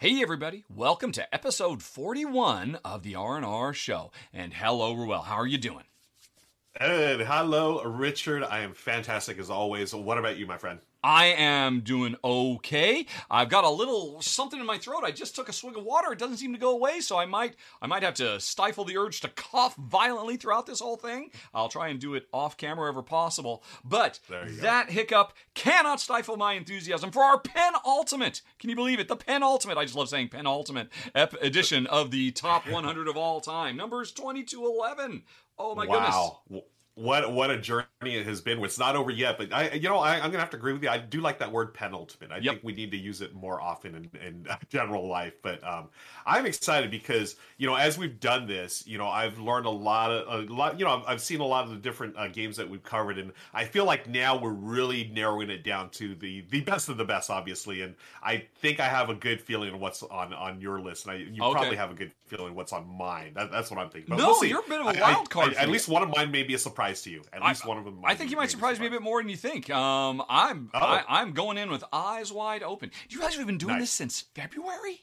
Hey everybody, welcome to episode 41 of the R&R show. And hello Ruel, how are you doing? And hello, Richard. I am fantastic as always. What about you, my friend? I am doing okay. I've got a little something in my throat. I just took a swig of water. It doesn't seem to go away, so I might I might have to stifle the urge to cough violently throughout this whole thing. I'll try and do it off camera wherever possible. But that hiccup cannot stifle my enthusiasm for our penultimate. Can you believe it? The penultimate. I just love saying penultimate ep- edition of the top 100 of all time. Numbers 2211. Oh my wow. goodness what what a journey it has been. It's not over yet, but I, you know, I, am gonna have to agree with you. I do like that word penultimate. I yep. think we need to use it more often in, in general life. But um, I'm excited because you know, as we've done this, you know, I've learned a lot of a lot. You know, I've seen a lot of the different uh, games that we've covered, and I feel like now we're really narrowing it down to the the best of the best, obviously. And I think I have a good feeling of what's on on your list, and I, you okay. probably have a good feeling what's on mine. That, that's what I'm thinking. But no, we'll you're a bit of a wild card. I, I, at least one of mine may be a surprise surprise to you. At least I, one of them. I think you might surprise me a bit more than you think. Um, I'm oh. I, am going in with eyes wide open. Do you realize we've been doing nice. this since February?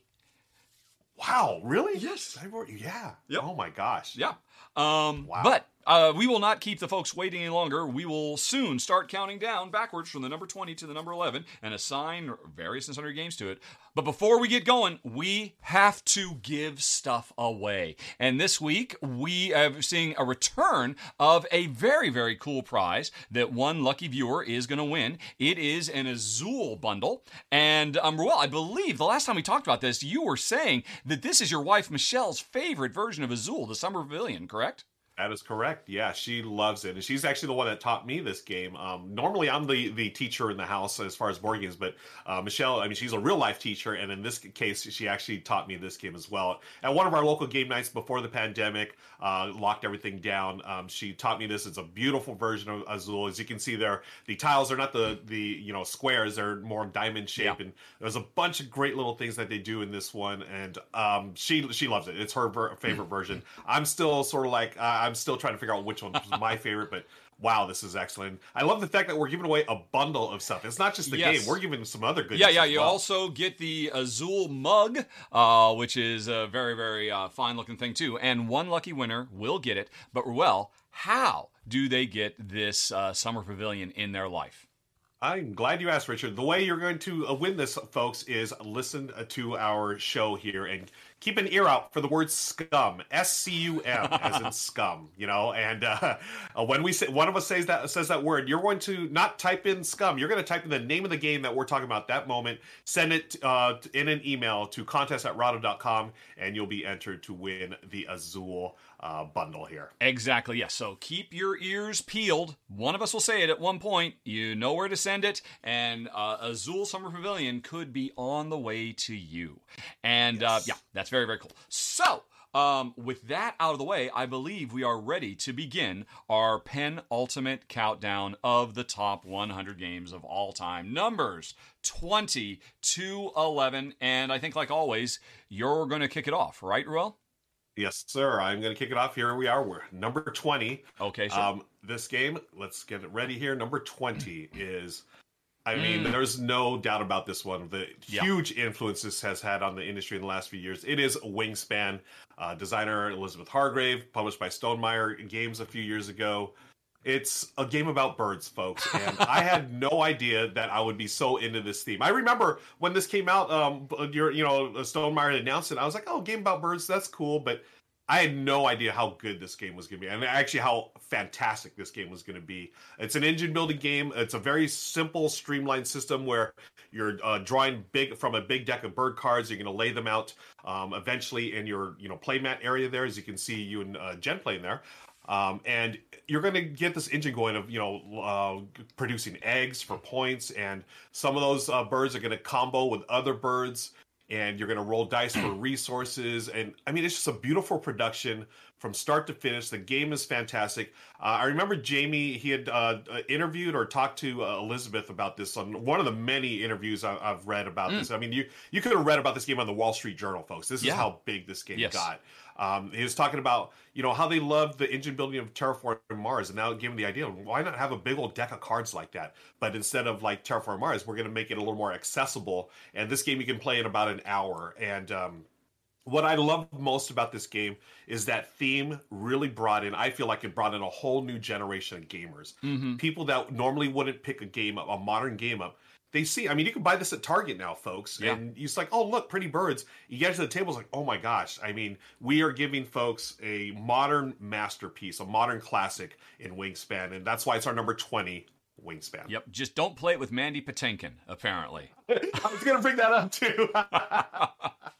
Wow, really? Yes. February, yeah. Yep. Oh my gosh. Yeah. Um, wow. But uh, we will not keep the folks waiting any longer. We will soon start counting down backwards from the number 20 to the number 11 and assign various and sundry games to it. But before we get going, we have to give stuff away. And this week, we are seeing a return of a very, very cool prize that one lucky viewer is going to win. It is an Azul bundle. And, um, well, I believe the last time we talked about this, you were saying that this is your wife Michelle's favorite version of Azul, the Summer Pavilion, correct? That is correct. Yeah, she loves it, and she's actually the one that taught me this game. Um, normally, I'm the the teacher in the house as far as board games, but uh, Michelle, I mean, she's a real life teacher, and in this case, she actually taught me this game as well. At one of our local game nights before the pandemic, uh, locked everything down. Um, she taught me this. It's a beautiful version of Azul. As you can see there, the tiles are not the the you know squares; they're more diamond shape, yeah. and there's a bunch of great little things that they do in this one. And um, she she loves it. It's her ver- favorite version. I'm still sort of like. Uh, I'm still trying to figure out which one was my favorite, but wow, this is excellent. I love the fact that we're giving away a bundle of stuff. It's not just the yes. game; we're giving some other good. Stuff. Yeah, yeah. You well. also get the Azul mug, uh, which is a very, very uh, fine looking thing too. And one lucky winner will get it. But well, how do they get this uh, summer pavilion in their life? I'm glad you asked, Richard. The way you're going to uh, win this, folks, is listen to our show here and keep an ear out for the word scum, S C U M, as in scum. You know, and uh, uh, when we say one of us says that says that word, you're going to not type in scum. You're going to type in the name of the game that we're talking about that moment. Send it uh, in an email to contest at rahdo.com, and you'll be entered to win the Azul uh, bundle here. Exactly. Yes. So keep your ears peeled. One of us will say it at one point. You know where to send it, and uh, Azul Summer Pavilion could be on the way to you. And uh, yes. uh, yeah, that's very very cool. So. Um, with that out of the way, I believe we are ready to begin our penultimate countdown of the top 100 games of all time. Numbers 20 to 11. And I think, like always, you're going to kick it off, right, Ruel? Yes, sir. I'm going to kick it off. Here we are. We're number 20. Okay, sure. Um, this game, let's get it ready here. Number 20 is, I mean, mm. there's no doubt about this one. The yeah. huge influence this has had on the industry in the last few years. It is Wingspan. Uh, designer Elizabeth Hargrave, published by Stonemaier Games a few years ago. It's a game about birds, folks, and I had no idea that I would be so into this theme. I remember when this came out, um, your you know Stonemaier announced it. I was like, "Oh, game about birds, that's cool," but I had no idea how good this game was going to be, and actually how fantastic this game was going to be. It's an engine building game. It's a very simple, streamlined system where you're uh, drawing big from a big deck of bird cards. You're going to lay them out um, eventually in your you know playmat area there, as you can see you and uh, Jen playing there. Um, and you're going to get this engine going of you know uh, producing eggs for points, and some of those uh, birds are going to combo with other birds. And you're going to roll dice for resources. And I mean, it's just a beautiful production from start to finish. The game is fantastic. Uh, I remember Jamie, he had uh, uh interviewed or talked to uh, Elizabeth about this on one of the many interviews I- have read about mm. this. I mean, you, you could have read about this game on the Wall Street Journal, folks. This is how big this game yes. got. Um, he was talking about you know how they loved the engine building of Terraforming Mars, and now it gave him the idea why not have a big old deck of cards like that? But instead of like Terraforming Mars, we're going to make it a little more accessible. And this game you can play in about an hour. And um, what I love most about this game is that theme really brought in. I feel like it brought in a whole new generation of gamers, mm-hmm. people that normally wouldn't pick a game up, a modern game up they see. I mean, you can buy this at Target now, folks, yeah. and you're like, oh look, pretty birds. You get to the table, it's like, oh my gosh. I mean, we are giving folks a modern masterpiece, a modern classic in Wingspan, and that's why it's our number twenty Wingspan. Yep. Just don't play it with Mandy Patinkin. Apparently, I was gonna bring that up too.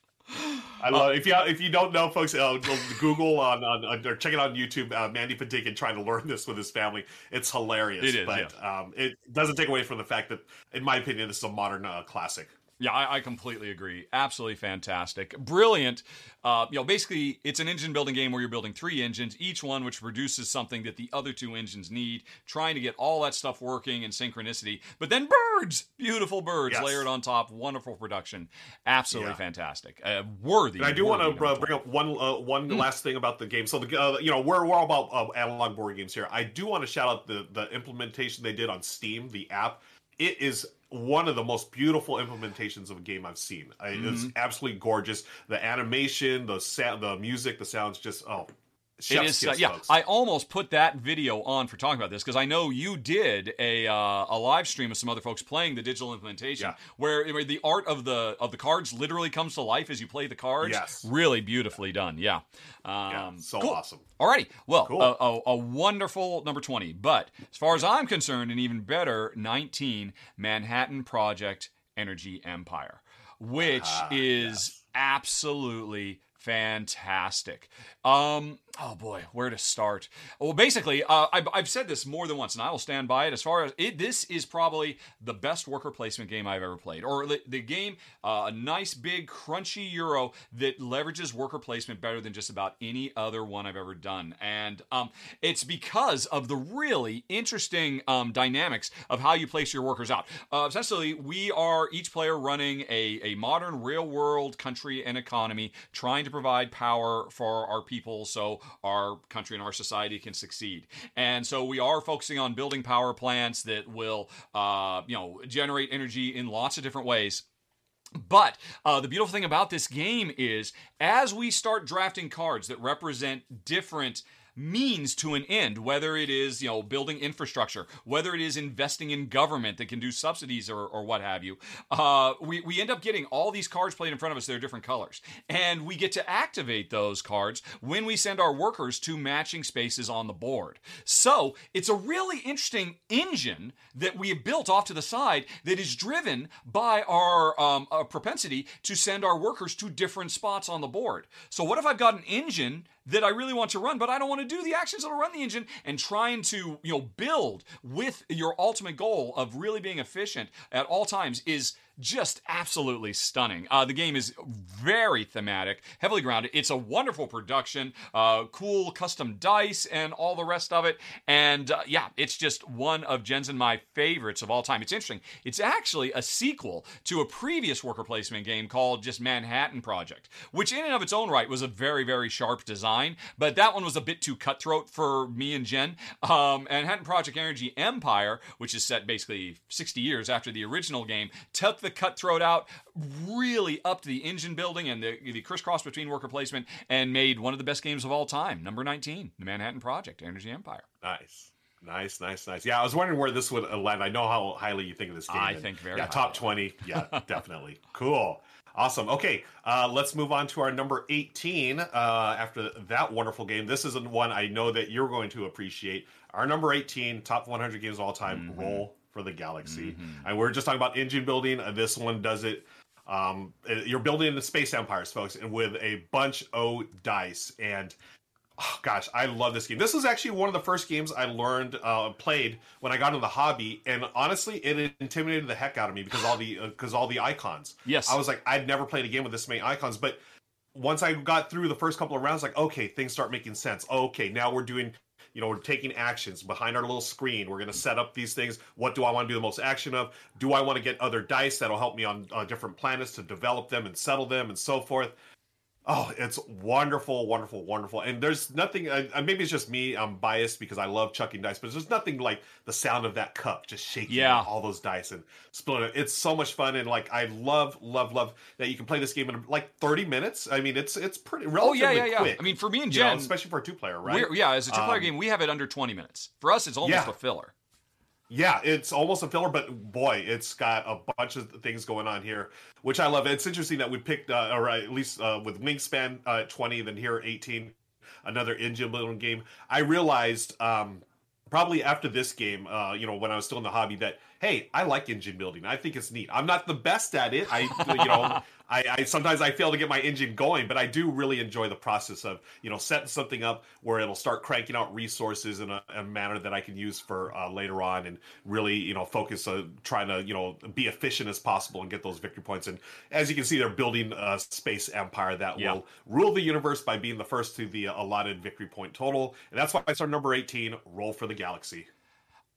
I love it. if you if you don't know, folks, uh, Google on, on, or check it out on YouTube. Uh, Mandy Patinkin trying to learn this with his family. It's hilarious. It is, but yeah. um, it doesn't take away from the fact that, in my opinion, this is a modern uh, classic. Yeah, I, I, completely agree. Absolutely fantastic, brilliant. Uh, you know, basically, it's an engine building game where you're building three engines, each one which produces something that the other two engines need. Trying to get all that stuff working in synchronicity, but then birds, beautiful birds yes. layered on top, wonderful production, absolutely yeah. fantastic, uh, worthy. And I do want to bring up one uh, one mm. last thing about the game. So the uh, you know we're we're all about uh, analog board games here. I do want to shout out the the implementation they did on Steam, the app. It is one of the most beautiful implementations of a game I've seen. Mm-hmm. It's absolutely gorgeous. The animation, the sound, the music, the sounds just oh it is, uh, yeah. Folks. I almost put that video on for talking about this because I know you did a uh, a live stream of some other folks playing the digital implementation, yeah. where, where, the art of the of the cards literally comes to life as you play the cards. Yes, really beautifully done. Yeah, um, yeah so cool. awesome. Alrighty, well, cool. a, a, a, wonderful number twenty. But as far as I'm concerned, an even better nineteen Manhattan Project Energy Empire, which ah, is yes. absolutely fantastic. Um, oh boy, where to start? Well, basically, uh, I've, I've, said this more than once, and I will stand by it. As far as it, this is probably the best worker placement game I've ever played, or the, the game, uh, a nice big crunchy euro that leverages worker placement better than just about any other one I've ever done, and um, it's because of the really interesting um, dynamics of how you place your workers out. Uh, essentially, we are each player running a, a modern, real world country and economy, trying to provide power for our people so our country and our society can succeed. And so we are focusing on building power plants that will, uh, you know, generate energy in lots of different ways. But uh, the beautiful thing about this game is as we start drafting cards that represent different means to an end, whether it is, you know, building infrastructure, whether it is investing in government that can do subsidies or, or what have you. Uh, we, we end up getting all these cards played in front of us They're different colors. And we get to activate those cards when we send our workers to matching spaces on the board. So it's a really interesting engine that we have built off to the side that is driven by our, um, our propensity to send our workers to different spots on the board. So what if I've got an engine that I really want to run, but I don't want to do the actions that'll run the engine and trying to, you know, build with your ultimate goal of really being efficient at all times is just absolutely stunning. Uh, the game is very thematic, heavily grounded. It's a wonderful production, uh, cool custom dice, and all the rest of it. And uh, yeah, it's just one of Jen's and my favorites of all time. It's interesting. It's actually a sequel to a previous worker placement game called just Manhattan Project, which in and of its own right was a very, very sharp design, but that one was a bit too cutthroat for me and Jen. Um, Manhattan Project Energy Empire, which is set basically 60 years after the original game, took the cutthroat out, really upped the engine building and the, the crisscross between worker placement, and made one of the best games of all time. Number 19, The Manhattan Project, Energy Empire. Nice. Nice, nice, nice. Yeah, I was wondering where this would land. I know how highly you think of this game. I and, think very. Yeah, top twenty. Yeah, definitely. Cool. Awesome. Okay, uh, let's move on to our number 18. Uh, after that wonderful game, this is one I know that you're going to appreciate. Our number 18, top 100 games of all time, mm-hmm. Roll for the Galaxy. Mm-hmm. And we're just talking about engine building. Uh, this one does it. Um, uh, you're building the space empires, folks, and with a bunch of dice. And Oh, gosh, I love this game. This was actually one of the first games I learned uh, played when I got into the hobby, and honestly, it intimidated the heck out of me because all the because uh, all the icons. Yes, I was like, I'd never played a game with this many icons, but once I got through the first couple of rounds, like, okay, things start making sense. Okay, now we're doing you know, we're taking actions behind our little screen. We're going to set up these things. What do I want to do the most action of? Do I want to get other dice that'll help me on, on different planets to develop them and settle them and so forth? Oh, it's wonderful, wonderful, wonderful. And there's nothing, uh, uh, maybe it's just me, I'm biased because I love chucking dice, but there's nothing like the sound of that cup just shaking yeah. all those dice and splitting it. It's so much fun. And like, I love, love, love that you can play this game in like 30 minutes. I mean, it's it's pretty relatively Oh, yeah, yeah, quick, yeah. I mean, for me and Jen, know, especially for a two player, right? yeah, as a two player um, game, we have it under 20 minutes. For us, it's almost yeah. a filler. Yeah, it's almost a filler, but boy, it's got a bunch of things going on here, which I love. It's interesting that we picked, uh, or at least uh, with Wingspan uh, 20, then here 18, another engine building game. I realized um, probably after this game, uh, you know, when I was still in the hobby, that hey, I like engine building. I think it's neat. I'm not the best at it. I, you know, I, I, sometimes I fail to get my engine going, but I do really enjoy the process of you know setting something up where it'll start cranking out resources in a, a manner that I can use for uh, later on, and really you know focus on trying to you know be efficient as possible and get those victory points. And as you can see, they're building a space empire that yeah. will rule the universe by being the first to the allotted victory point total, and that's why it's our number eighteen. Roll for the galaxy.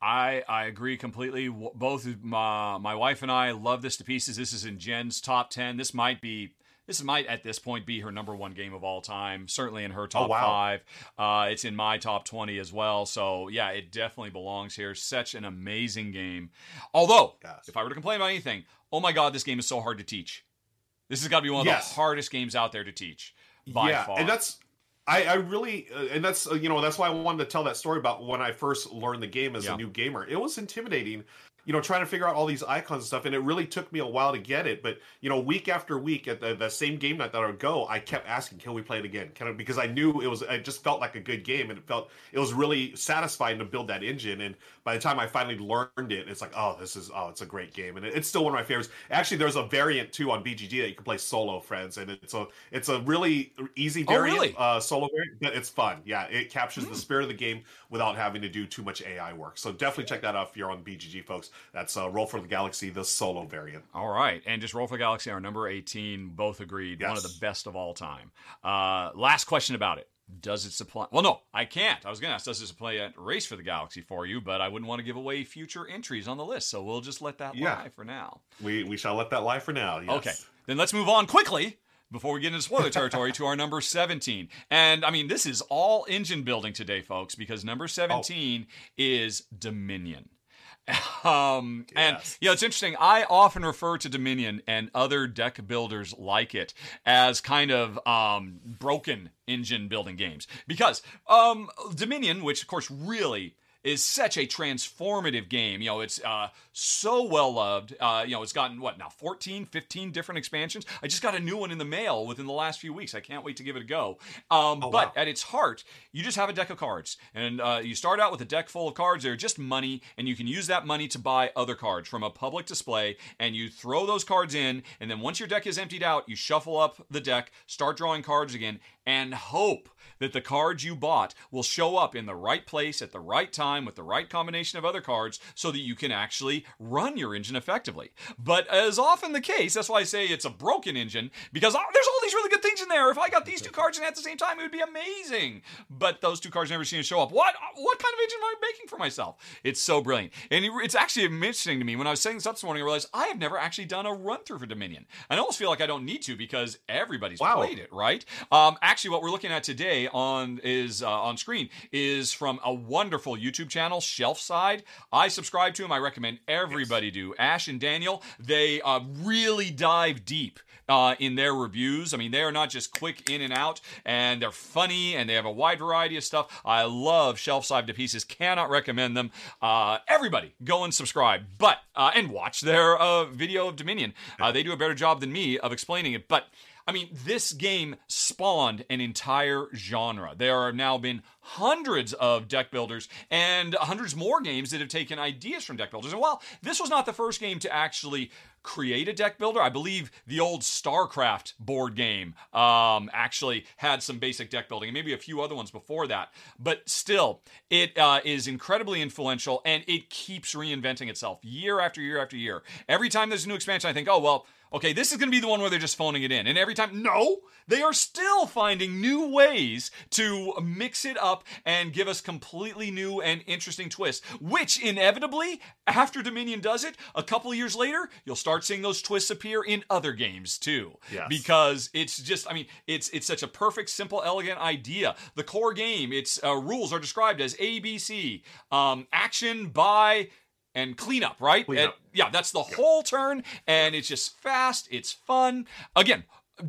I I agree completely. Both my my wife and I love this to pieces. This is in Jen's top ten. This might be this might at this point be her number one game of all time. Certainly in her top oh, wow. five. Uh, it's in my top twenty as well. So yeah, it definitely belongs here. Such an amazing game. Although, if I were to complain about anything, oh my god, this game is so hard to teach. This has got to be one of yes. the hardest games out there to teach. By yeah, far. and that's I, I really, uh, and that's uh, you know that's why I wanted to tell that story about when I first learned the game as yeah. a new gamer. It was intimidating you know, trying to figure out all these icons and stuff. And it really took me a while to get it. But, you know, week after week at the, the same game night that I would go, I kept asking, can we play it again? Can I, because I knew it was, it just felt like a good game. And it felt, it was really satisfying to build that engine. And by the time I finally learned it, it's like, oh, this is, oh, it's a great game. And it, it's still one of my favorites. Actually, there's a variant too on BGG that you can play solo, friends. And it's a, it's a really easy variant, oh, really? uh, solo variant, but it's fun. Yeah. It captures mm. the spirit of the game without having to do too much AI work. So definitely check that out if you're on BGG, folks. That's uh, Roll for the Galaxy, the solo variant. All right, and just Roll for the Galaxy, our number 18, both agreed, yes. one of the best of all time. Uh, last question about it. Does it supply? Well, no, I can't. I was going to ask, does it supply a race for the galaxy for you? But I wouldn't want to give away future entries on the list, so we'll just let that yeah. lie for now. We we shall let that lie for now. Yes. Okay, then let's move on quickly before we get into spoiler territory to our number 17. And I mean, this is all engine building today, folks, because number 17 oh. is Dominion. Um, yes. And, you know, it's interesting. I often refer to Dominion and other deck builders like it as kind of um, broken engine building games because um, Dominion, which of course really is such a transformative game. You know, it's uh, so well loved. Uh, you know, it's gotten what now 14, 15 different expansions. I just got a new one in the mail within the last few weeks. I can't wait to give it a go. Um, oh, but wow. at its heart, you just have a deck of cards, and uh, you start out with a deck full of cards. They're just money, and you can use that money to buy other cards from a public display. And you throw those cards in, and then once your deck is emptied out, you shuffle up the deck, start drawing cards again, and hope that the cards you bought will show up in the right place at the right time with the right combination of other cards so that you can actually run your engine effectively. But as often the case, that's why I say it's a broken engine because there's all these really good things in there. If I got these two cards in at the same time, it would be amazing. But those two cards never seem to show up. What? What kind of engine am I making for myself? It's so brilliant. And it's actually interesting to me when I was setting this up this morning, I realized I have never actually done a run through for Dominion. I almost feel like I don't need to because everybody's wow. played it, right? Um, actually, what we're looking at today on is uh, on screen is from a wonderful YouTube channel, Shelfside. I subscribe to him. I recommend everybody do. Ash and Daniel, they uh, really dive deep uh, in their reviews. I mean, they are not just quick in and out, and they're funny, and they have a wide variety of stuff. I love Shelfside to pieces. Cannot recommend them. Uh, everybody, go and subscribe, but uh, and watch their uh, video of Dominion. Uh, they do a better job than me of explaining it, but. I mean, this game spawned an entire genre. There have now been hundreds of deck builders and hundreds more games that have taken ideas from deck builders. And while this was not the first game to actually create a deck builder. I believe the old StarCraft board game um, actually had some basic deck building, and maybe a few other ones before that. But still, it uh, is incredibly influential, and it keeps reinventing itself year after year after year. Every time there's a new expansion, I think, oh well okay, this is going to be the one where they're just phoning it in. And every time, no, they are still finding new ways to mix it up and give us completely new and interesting twists, which inevitably, after Dominion does it, a couple years later, you'll start seeing those twists appear in other games too. Yes. Because it's just, I mean, it's it's such a perfect, simple, elegant idea. The core game, its uh, rules are described as ABC, um, action by and cleanup, right? Cleanup. And, yeah, that's the whole turn, and it's just fast. It's fun. Again,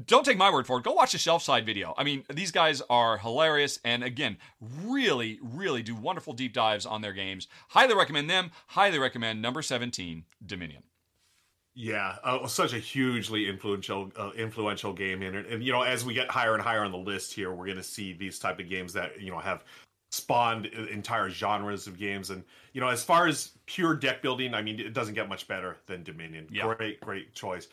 don't take my word for it. Go watch the Shelfside video. I mean, these guys are hilarious, and again, really, really do wonderful deep dives on their games. Highly recommend them. Highly recommend number seventeen, Dominion. Yeah, uh, such a hugely influential uh, influential game, and, and you know, as we get higher and higher on the list here, we're going to see these type of games that you know have spawned entire genres of games. And you know, as far as pure deck building, I mean, it doesn't get much better than Dominion. Yeah. Great, great choice.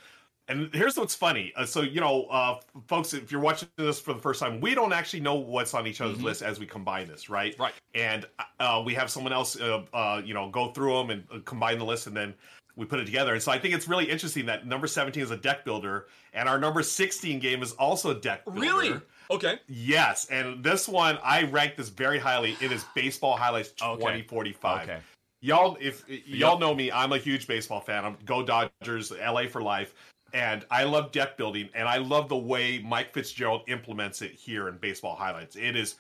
And here's what's funny. Uh, so you know, uh, folks, if you're watching this for the first time, we don't actually know what's on each other's mm-hmm. list as we combine this, right? Right. And uh, we have someone else, uh, uh, you know, go through them and uh, combine the list, and then we put it together. And so I think it's really interesting that number 17 is a deck builder, and our number 16 game is also a deck builder. Really? Okay. Yes, and this one I rank this very highly. It is Baseball Highlights 2045. Okay. Y'all, if y'all know me, I'm a huge baseball fan. I'm go Dodgers, LA for life, and I love deck building, and I love the way Mike Fitzgerald implements it here in Baseball Highlights. It is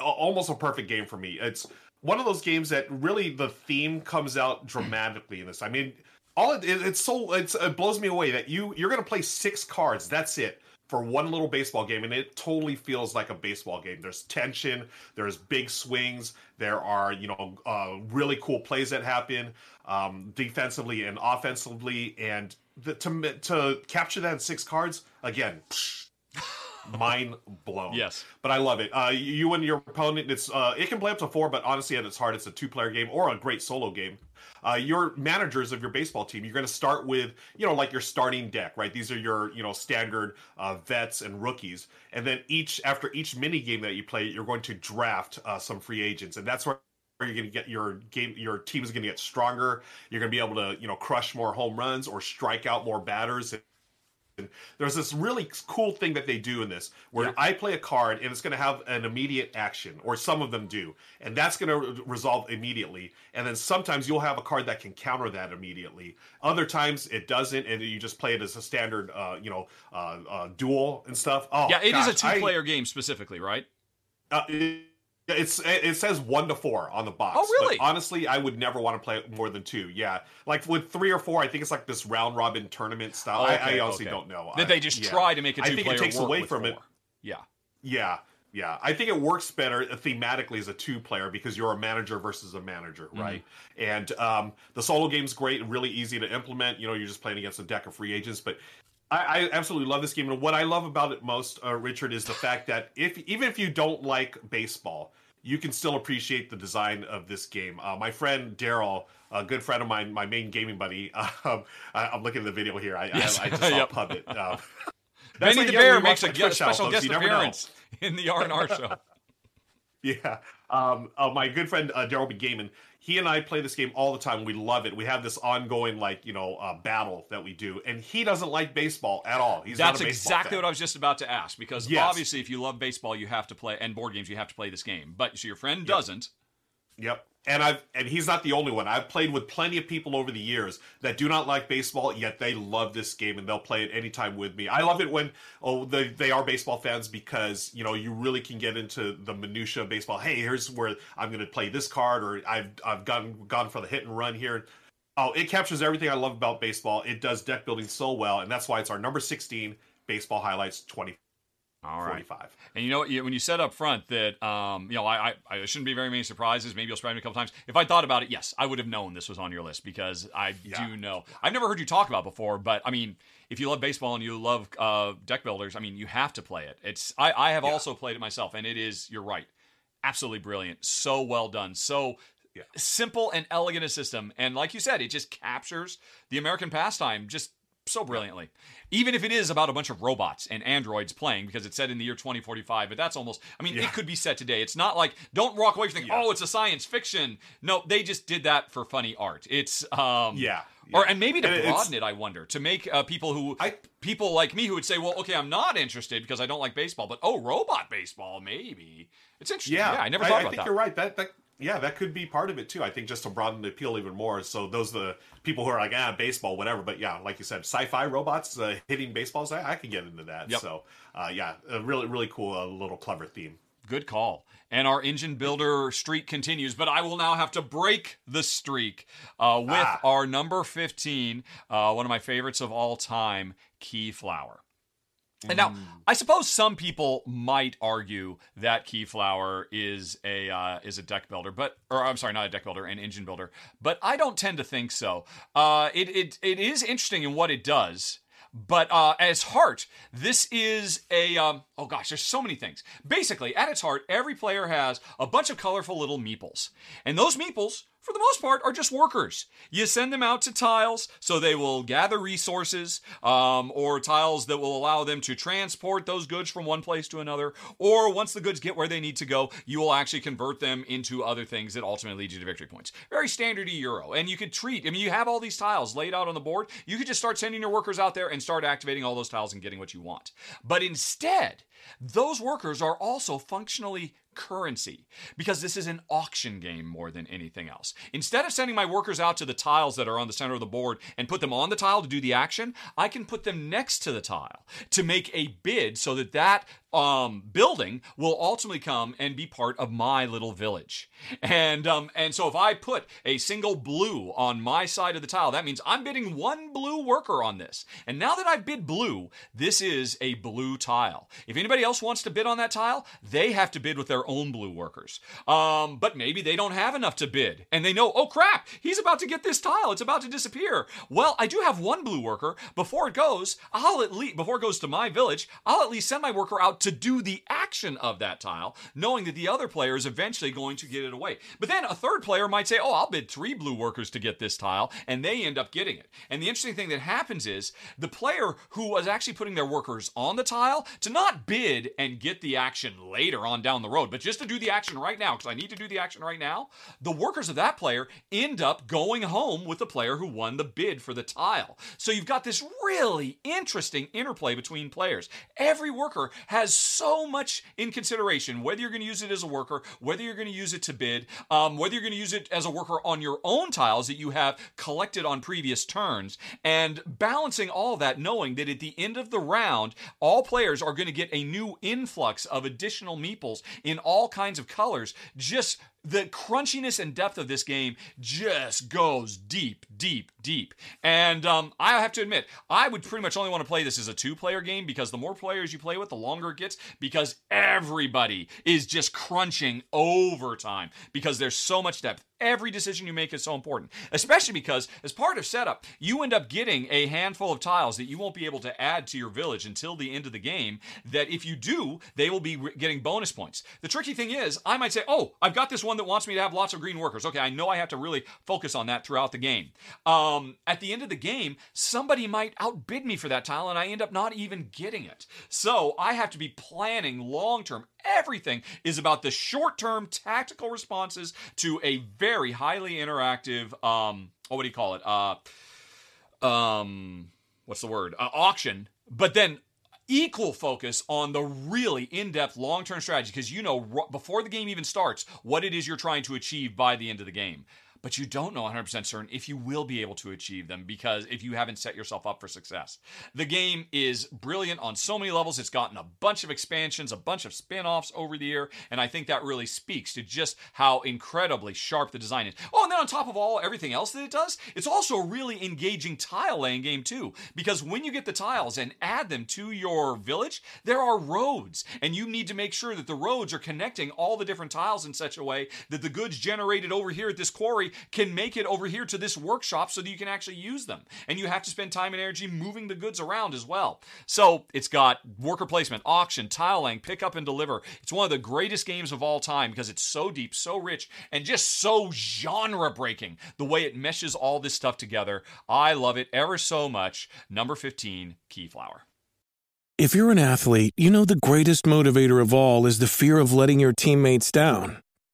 almost a perfect game for me. It's one of those games that really the theme comes out dramatically in this. I mean, all it, it's so it's, it blows me away that you you're gonna play six cards. That's it for one little baseball game, and it totally feels like a baseball game. There's tension, there's big swings, there are you know uh, really cool plays that happen um, defensively and offensively, and the, to to capture that in six cards again. mind blown. Yes, but I love it. Uh, you and your opponent, it's uh, it can play up to four, but honestly, at its heart, it's a two player game or a great solo game uh, your managers of your baseball team, you're going to start with, you know, like your starting deck, right? These are your, you know, standard uh, vets and rookies. And then each, after each mini game that you play, you're going to draft uh, some free agents. And that's where you're going to get your game your team is going to get stronger you're going to be able to you know crush more home runs or strike out more batters there's this really cool thing that they do in this where yeah. I play a card and it's going to have an immediate action, or some of them do, and that's going to resolve immediately. And then sometimes you'll have a card that can counter that immediately. Other times it doesn't, and you just play it as a standard, uh, you know, uh, uh, duel and stuff. Oh, yeah, it gosh, is a two-player I, game specifically, right? Uh, it, it's it says one to four on the box. Oh, really? honestly, I would never want to play more than two. Yeah, like with three or four, I think it's like this round robin tournament style. Okay, I, I, honestly okay. don't know. That they just yeah. try to make it. I think it takes away from four. it. Yeah. Yeah. Yeah, I think it works better thematically as a two player because you're a manager versus a manager, mm-hmm. right? Mm-hmm. And um, the solo game's great, and really easy to implement. You know, you're just playing against a deck of free agents, but I, I, absolutely love this game. And what I love about it most, uh, Richard, is the fact that if even if you don't like baseball, you can still appreciate the design of this game. Uh, my friend Daryl, a good friend of mine, my main gaming buddy. Um, I, am looking at the video here. I, yes. I, I just saw yep. Pub it. Um, Benny the Bear makes a special guest appearance in the R and R show. yeah, um, uh, my good friend uh, Daryl B. Gaiman, he and I play this game all the time. We love it. We have this ongoing like you know uh, battle that we do, and he doesn't like baseball at all. He's that's exactly fan. what I was just about to ask because yes. obviously, if you love baseball, you have to play and board games, you have to play this game. But so your friend yep. doesn't. Yep and I've and he's not the only one. I've played with plenty of people over the years that do not like baseball, yet they love this game and they'll play it anytime with me. I love it when oh they they are baseball fans because you know you really can get into the minutia of baseball. Hey, here's where I'm going to play this card, or I've I've gone gone for the hit and run here. Oh, it captures everything I love about baseball. It does deck building so well, and that's why it's our number 16 baseball highlights 20 All right. 45. And you know what? When you said up front that, um, you know, I, I, I shouldn't be very many surprises. Maybe you'll surprise me a couple times. If I thought about it, yes, I would have known this was on your list because I Yeah. do know. I've never heard you talk about before, but I mean, if you love baseball and you love uh, deck builders, I mean, you have to play it. It's I, I have also played it myself, and it is. You're right, absolutely brilliant. So well done. So Yeah. simple and elegant a system, and like you said, it just captures the American pastime just so brilliantly. Even if it is about a bunch of robots and androids playing, because it's set in the year 2045, but that's almost, I mean, Yeah. it could be set today. It's not like, don't walk away from thinking, Yeah. oh, it's a science fiction. No, they just did that for funny art. It's, um, Yeah, Or, and maybe to And broaden it, I wonder, to make uh, people who, I- people like me who would say, well, okay, I'm not interested because I don't like baseball, but oh, robot baseball, maybe. It's interesting. Yeah, Yeah, I never thought I, about think that. you're right. That that yeah, that could be part of it too. I think just to broaden the appeal even more. So those are the people who are like ah baseball whatever. But yeah, like you said, sci-fi robots uh, hitting baseballs. I, I could get into that. Yep. So uh, yeah, a really really cool uh, little clever theme. Good call. And our engine builder streak continues, but I will now have to break the streak uh, with Ah. our number 15, uh, one of my favorites of all time, Keyflower. And now, I suppose some people might argue that Keyflower is a uh, is a deck builder, but or I'm sorry, not a deck builder, an engine builder. But I don't tend to think so. Uh, it, it it is interesting in what it does, but uh, as heart, this is a um, oh gosh, there's so many things. Basically, at its heart, every player has a bunch of colorful little meeples, and those meeples for the most part, are just workers. You send them out to tiles so they will gather resources, um, or tiles that will allow them to transport those goods from one place to another. Or once the goods get where they need to go, you will actually convert them into other things that ultimately lead you to victory points. Very standard Euro. And you could treat, I mean, you have all these tiles laid out on the board. You could just start sending your workers out there and start activating all those tiles and getting what you want. But instead, those workers are also functionally currency because this is an auction game more than anything else. Instead of sending my workers out to the tiles that are on the center of the board and put them on the tile to do the action, I can put them next to the tile to make a bid so that that um, building will ultimately come and be part of my little village. And um, and so if I put a single blue on my side of the tile, that means I'm bidding one blue worker on this. And now that I've bid blue, this is a blue tile. If anybody else wants to bid on that tile, they have to bid with their own blue workers. Um, but maybe they don't have enough to bid, and they know, oh crap, he's about to get this tile. It's about to disappear. Well, I do have one blue worker. Before it goes, I'll at least before it goes to my village, I'll at least send my worker out to do the action of that tile, knowing that the other player is eventually going to get it away. But then a third player might say, oh, I'll bid three blue workers to get this tile, and they end up getting it. And the interesting thing that happens is the player who was actually putting their workers on the tile to not bid and get the action later on down the road, but just to do the action right now, because I need to do the action right now, the workers of that player end up going home with the player who won the bid for the tile. So you've got this really interesting interplay between players. Every worker has so much in consideration, whether you're going to use it as a worker, whether you're going to use it to bid, um, whether you're going to use it as a worker on your own tiles that you have collected on previous turns, and balancing all that, knowing that at the end of the round, all players are going to get a new influx of additional meeples in all kinds of colors. Just the crunchiness and depth of this game just goes deep, deep, deep. And um, I have to admit, I would pretty much only want to play this as a two player game because the more players you play with, the longer it gets because everybody is just crunching overtime because there's so much depth. Every decision you make is so important, especially because as part of setup, you end up getting a handful of tiles that you won't be able to add to your village until the end of the game. That if you do, they will be getting bonus points. The tricky thing is, I might say, oh, I've got this one that wants me to have lots of green workers. Okay, I know I have to really focus on that throughout the game. Um, at the end of the game, somebody might outbid me for that tile, and I end up not even getting it. So I have to be planning long term. Everything is about the short term tactical responses to a very highly interactive, um, oh, what do you call it? Uh, um, what's the word? Uh, auction. But then equal focus on the really in-depth long-term strategy because you know before the game even starts what it is you're trying to achieve by the end of the game but you don't know 100% certain if you will be able to achieve them because if you haven't set yourself up for success. The game is brilliant on so many levels. It's gotten a bunch of expansions, a bunch of spin offs over the year, and I think that really speaks to just how incredibly sharp the design is. Oh, and then on top of all everything else that it does, it's also a really engaging tile laying game too because when you get the tiles and add them to your village, there are roads, and you need to make sure that the roads are connecting all the different tiles in such a way that the goods generated over here at this quarry can make it over here to this workshop so that you can actually use them. And you have to spend time and energy moving the goods around as well. So it's got worker placement, auction, tiling, pick up and deliver. It's one of the greatest games of all time because it's so deep, so rich, and just so genre breaking the way it meshes all this stuff together. I love it ever so much. Number 15, Keyflower. If you're an athlete, you know the greatest motivator of all is the fear of letting your teammates down.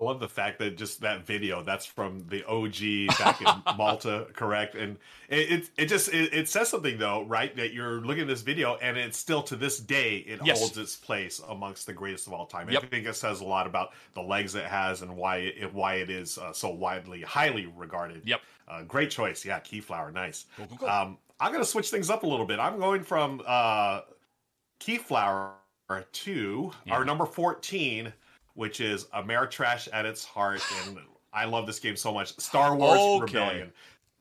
I love the fact that just that video that's from the OG back in Malta, correct? And it it, it just it, it, says something though, right? That you're looking at this video and it's still to this day it yes. holds its place amongst the greatest of all time. Yep. I think it says a lot about the legs it has and why it why it is uh, so widely highly regarded. Yep. Uh, great choice, yeah. Keyflower, nice. Cool, cool, cool. Um, I'm gonna switch things up a little bit. I'm going from uh, Keyflower to yeah. our number 14 which is Ameritrash at its heart, and I love this game so much. Star Wars okay. Rebellion.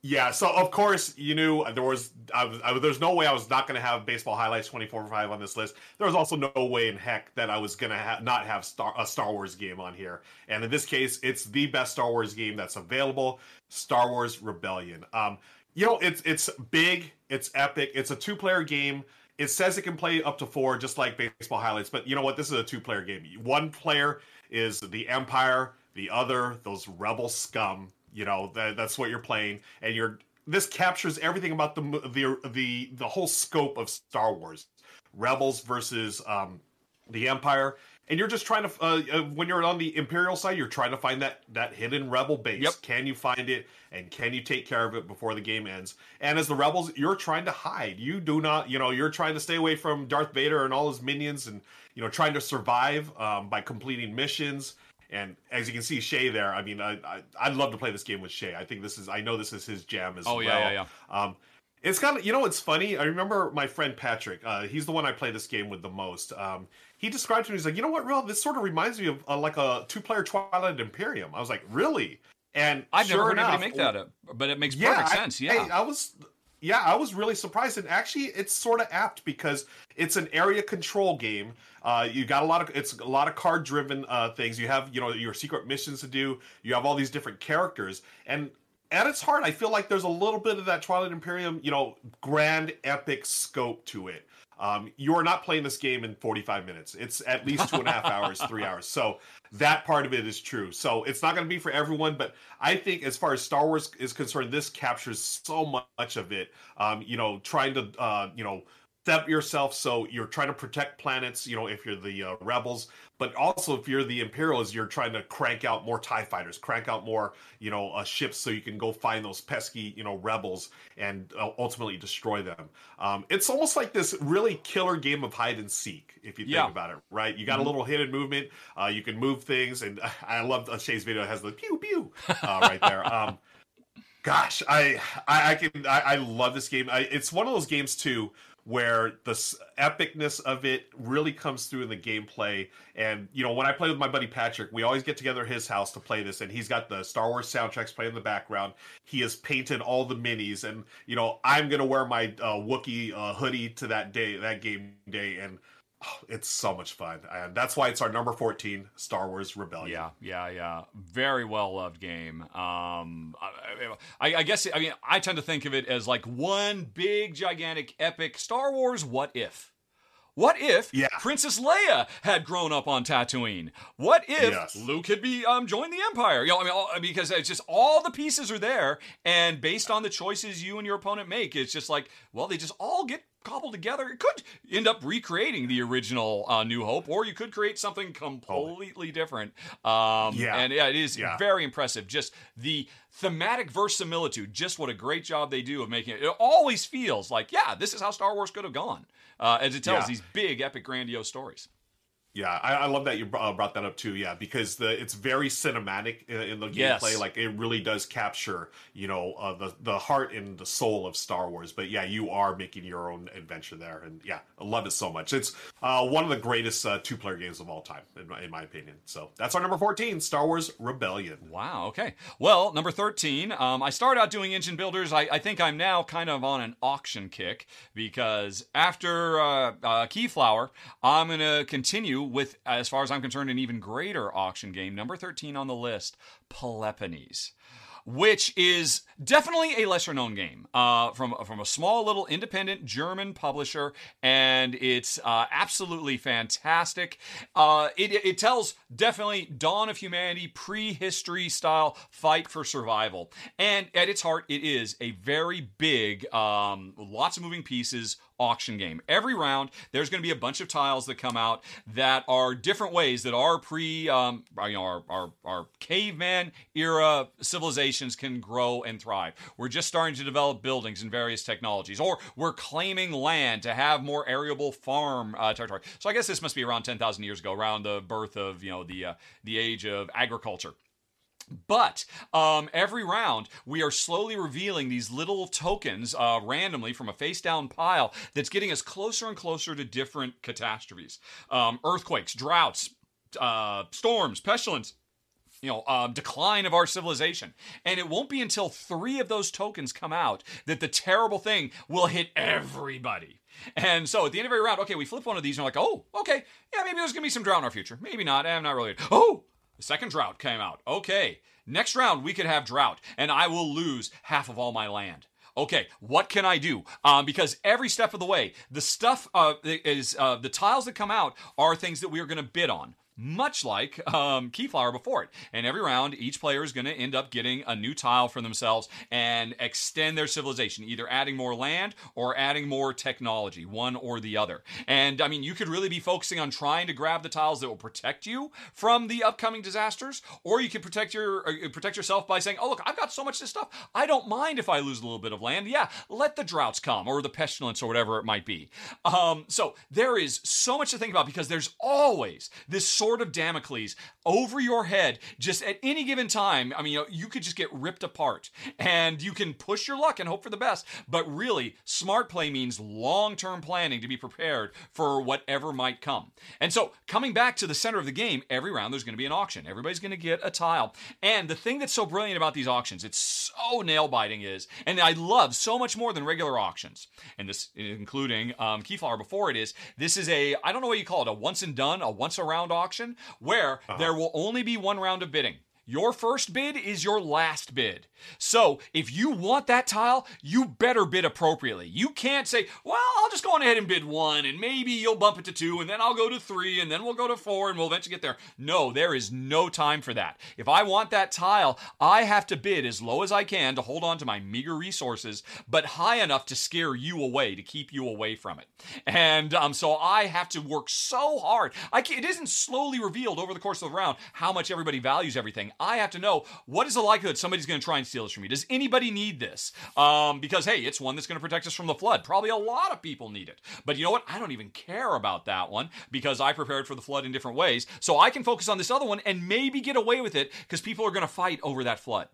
Yeah, so of course you knew there was, I was, I, there's no way I was not going to have baseball highlights 24 5 on this list. There was also no way in heck that I was going to ha- not have Star a Star Wars game on here. And in this case, it's the best Star Wars game that's available, Star Wars Rebellion. Um, you know, it's it's big, it's epic, it's a two player game. It says it can play up to four, just like baseball highlights. But you know what? This is a two player game. One player is the Empire, the other, those rebel scum. You know, that, that's what you're playing. And you're this captures everything about the the the the whole scope of Star Wars. Rebels versus um, the Empire, and you're just trying to uh, uh, when you're on the imperial side you're trying to find that that hidden rebel base. Yep. can you find it? And can you take care of it before the game ends? And as the rebels you're trying to hide. You do not you know you're trying to stay away from darth vader and all his minions and you know trying to survive um, by completing missions. And as you can see shay there i mean I, I would love to play this game with shay. I think this is i know this is his jam as oh, well. yeah yeah yeah. Um, it's kind of you know it's funny i remember my friend patrick uh, he's the one i play this game with the most um, he described to me, he's like, you know what, Ruel, this sort of reminds me of uh, like a two player Twilight Imperium. I was like, really? And I've sure never heard enough, anybody make that up, but it makes yeah, perfect sense. Yeah, I, I was, yeah, I was really surprised, and actually, it's sort of apt because it's an area control game. Uh, you got a lot of it's a lot of card driven uh, things. You have you know your secret missions to do. You have all these different characters, and at its heart, I feel like there's a little bit of that Twilight Imperium, you know, grand epic scope to it. Um, you are not playing this game in 45 minutes. It's at least two and a half hours, three hours. So that part of it is true. So it's not going to be for everyone, but I think as far as Star Wars is concerned, this captures so much of it. Um, you know, trying to, uh, you know, step yourself so you're trying to protect planets you know if you're the uh, rebels but also if you're the imperials you're trying to crank out more tie fighters crank out more you know uh, ships so you can go find those pesky you know rebels and uh, ultimately destroy them um, it's almost like this really killer game of hide and seek if you think yeah. about it right you got mm-hmm. a little hidden movement uh, you can move things and i love uh, shay's video has the pew pew uh, right there um, gosh I, I i, can I, I love this game I, it's one of those games too where the epicness of it really comes through in the gameplay. And you know, when I play with my buddy Patrick, we always get together at his house to play this, and he's got the Star Wars soundtracks playing in the background. He has painted all the minis, and you know, I'm gonna wear my uh, Wookiee uh, hoodie to that day, that game day, and Oh, it's so much fun, and that's why it's our number fourteen, Star Wars Rebellion. Yeah, yeah, yeah. Very well loved game. Um, I, I, guess I mean I tend to think of it as like one big, gigantic, epic Star Wars. What if? What if Yeah. Princess Leia had grown up on Tatooine? What if Yes. Luke had be um, joined the Empire? You know, I mean, all, because it's just all the pieces are there, and based on the choices you and your opponent make, it's just like, well, they just all get cobbled together. It could end up recreating the original uh, New Hope, or you could create something completely different. Um, Yeah. and yeah, it is Yeah. very impressive. Just the thematic verisimilitude, just what a great job they do of making it. It always feels like, yeah, this is how Star Wars could have gone, uh, as it tells Yeah. these big, epic, grandiose stories. Yeah, I, I love that you uh, brought that up too. Yeah, because the it's very cinematic in, in the Yes. gameplay. Like it really does capture, you know, uh, the the heart and the soul of Star Wars. But yeah, you are making your own adventure there, and yeah, I love it so much. It's uh, one of the greatest uh, two player games of all time, in my, in my opinion. So that's our number fourteen, Star Wars Rebellion. Wow. Okay. Well, number 13, um, I started out doing engine builders. I, I think I'm now kind of on an auction kick because after uh, uh, Keyflower, I'm going to with, as far as I'm concerned, an even greater auction game. Number 13 on the list Peloponnese. Which is definitely a lesser known game uh, from from a small little independent German publisher, and it's uh, absolutely fantastic. Uh, it, it tells definitely dawn of humanity, prehistory style fight for survival, and at its heart, it is a very big, um, lots of moving pieces auction game. Every round, there's going to be a bunch of tiles that come out that are different ways that our pre, um, you know, our, our, our caveman era civilizations can grow and thrive. We're just starting to develop buildings and various technologies, or we're claiming land to have more arable farm uh, territory. So I guess this must be around 10,000 years ago, around the birth of, you know, the, uh, the age of agriculture. But um, every round, we are slowly revealing these little tokens uh, randomly from a face down pile that's getting us closer and closer to different catastrophes um, earthquakes, droughts, uh, storms, pestilence. You know, uh, decline of our civilization. And it won't be until three of those tokens come out that the terrible thing will hit everybody. And so at the end of every round, okay, we flip one of these and we're like, oh, okay, yeah, maybe there's gonna be some drought in our future. Maybe not. I'm not really. Oh, the second drought came out. Okay. Next round, we could have drought, and I will lose half of all my land. Okay, what can I do? Um, because every step of the way, the stuff uh, is uh, the tiles that come out are things that we are going to bid on. Much like um, Keyflower before it. And every round, each player is going to end up getting a new tile for themselves and extend their civilization, either adding more land or adding more technology, one or the other. And I mean, you could really be focusing on trying to grab the tiles that will protect you from the upcoming disasters, or you could protect your uh, protect yourself by saying, "Oh, look, I've got so much of this stuff. I don't mind if I lose a little bit of land. Yeah, let the droughts come or the pestilence or whatever it might be." Um, so there is so much to think about because there's always this sword of Damocles over your head, just at any given time. I mean, you, know, you could just get ripped apart, and you can push your luck and hope for the best. But really, smart play means long-term planning to be prepared for whatever might come. And so, coming back to the center of the game, every round there's going to be an auction. Everybody's going to get a tile. And the thing that's so brilliant about these auctions, it's so nail-biting, is, and I love so much more than regular auctions, and this including um, Keyflower before it is, this is a I don't know what you call it, a once and done, a once around auction where uh-huh. there will only be one round of bidding. Your first bid is your last bid. So if you want that tile, you better bid appropriately. You can't say, well, I'll just go on ahead and bid one, and maybe you'll bump it to two, and then I'll go to three, and then we'll go to four, and we'll eventually get there. No, there is no time for that. If I want that tile, I have to bid as low as I can to hold on to my meager resources, but high enough to scare you away, to keep you away from it. And um, so I have to work so hard. It isn't slowly revealed over the course of the round how much everybody values everything. I have to know what is the likelihood somebody's going to try and steal this from me. Does anybody need this? Um, because hey, it's one that's going to protect us from the flood. Probably a lot of people need it. But you know what? I don't even care about that one because I prepared for the flood in different ways. So I can focus on this other one and maybe get away with it because people are going to fight over that flood.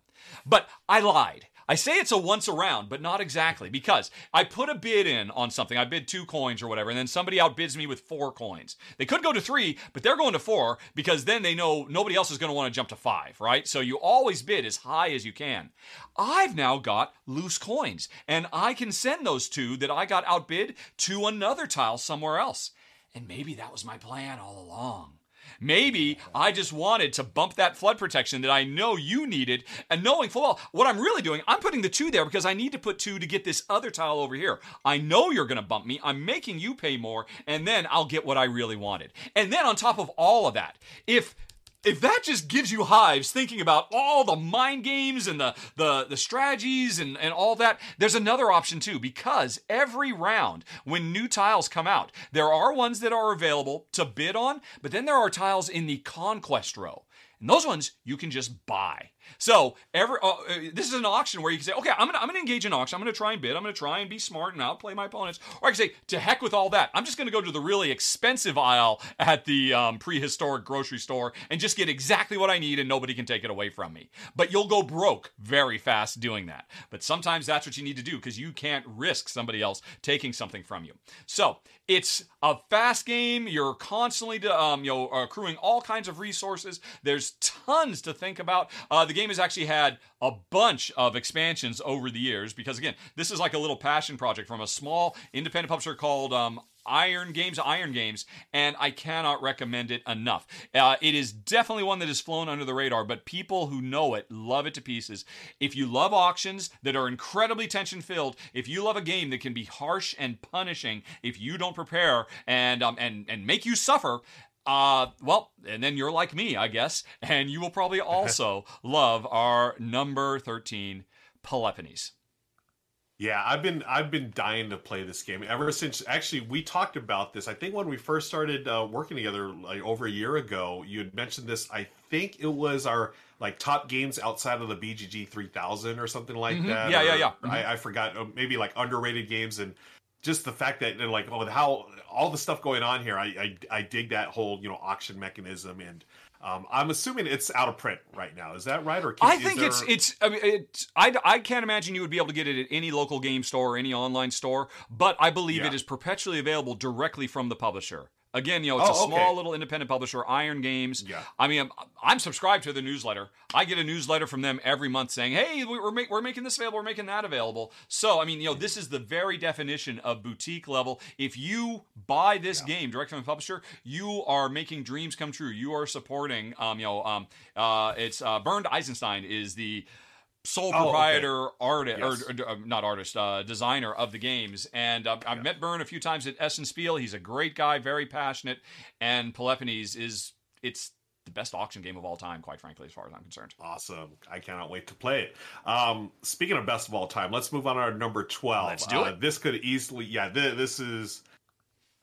But I lied. I say it's a once around, but not exactly because I put a bid in on something. I bid two coins or whatever, and then somebody outbids me with four coins. They could go to three, but they're going to four because then they know nobody else is going to want to jump to five, right? So you always bid as high as you can. I've now got loose coins, and I can send those two that I got outbid to another tile somewhere else. And maybe that was my plan all along. Maybe I just wanted to bump that flood protection that I know you needed, and knowing full well what I'm really doing, I'm putting the two there because I need to put two to get this other tile over here. I know you're going to bump me. I'm making you pay more, and then I'll get what I really wanted. And then on top of all of that, if if that just gives you hives thinking about all the mind games and the the, the strategies and, and all that, there's another option too, because every round when new tiles come out, there are ones that are available to bid on, but then there are tiles in the conquest row. And those ones you can just buy. So every uh, uh, this is an auction where you can say, okay, I'm gonna I'm gonna engage in auction. I'm gonna try and bid. I'm gonna try and be smart and outplay my opponents. Or I can say, to heck with all that. I'm just gonna go to the really expensive aisle at the um, prehistoric grocery store and just get exactly what I need, and nobody can take it away from me. But you'll go broke very fast doing that. But sometimes that's what you need to do because you can't risk somebody else taking something from you. So it's a fast game. You're constantly um, you know accruing all kinds of resources. There's tons to think about. Uh, the game has actually had a bunch of expansions over the years because, again, this is like a little passion project from a small independent publisher called um, Iron Games, Iron Games, and I cannot recommend it enough. Uh, it is definitely one that has flown under the radar, but people who know it love it to pieces. If you love auctions that are incredibly tension filled, if you love a game that can be harsh and punishing, if you don't prepare and um, and and make you suffer, uh, well, and then you're like me, I guess, and you will probably also love our number 13 Peloponnese. Yeah, I've been I've been dying to play this game ever since. Actually, we talked about this. I think when we first started uh, working together, like over a year ago, you had mentioned this. I think it was our like top games outside of the BGG 3000 or something like Mhm. that. Yeah, yeah, or yeah. Mhm. I, I forgot. uh, Maybe like underrated games and just the fact that and like with how all the stuff going on here, I, I I dig that whole you know auction mechanism and. Um, I'm assuming it's out of print right now. Is that right? Or can, I think there- it's it's I mean it's I, I can't imagine you would be able to get it at any local game store or any online store, but I believe Yeah. it is perpetually available directly from the publisher. Again, you know, it's Oh, a small okay. little independent publisher, Iron Games. Yeah. I mean, I'm, I'm subscribed to the newsletter. I get a newsletter from them every month saying, "Hey, we- we're make, we're making this available, we're making that available." So, I mean, you know, this is the very definition of boutique level. If you buy this game direct from the publisher, you are making dreams come true. You are supporting, um, you know, um, uh, it's uh, Bernd Eisenstein is the sole Oh, okay. artist Yes. or, or, uh, not artist uh, designer of the games and uh, i've met Bernd a few times at essen spiel he's a great guy very passionate and peloponnese is it's the best auction game of all time quite frankly as far as i'm concerned Awesome. I cannot wait to play it. Um, speaking of best of all time, let's move on to our number 12. Let's do Uh, it. this could easily, yeah, th- this is,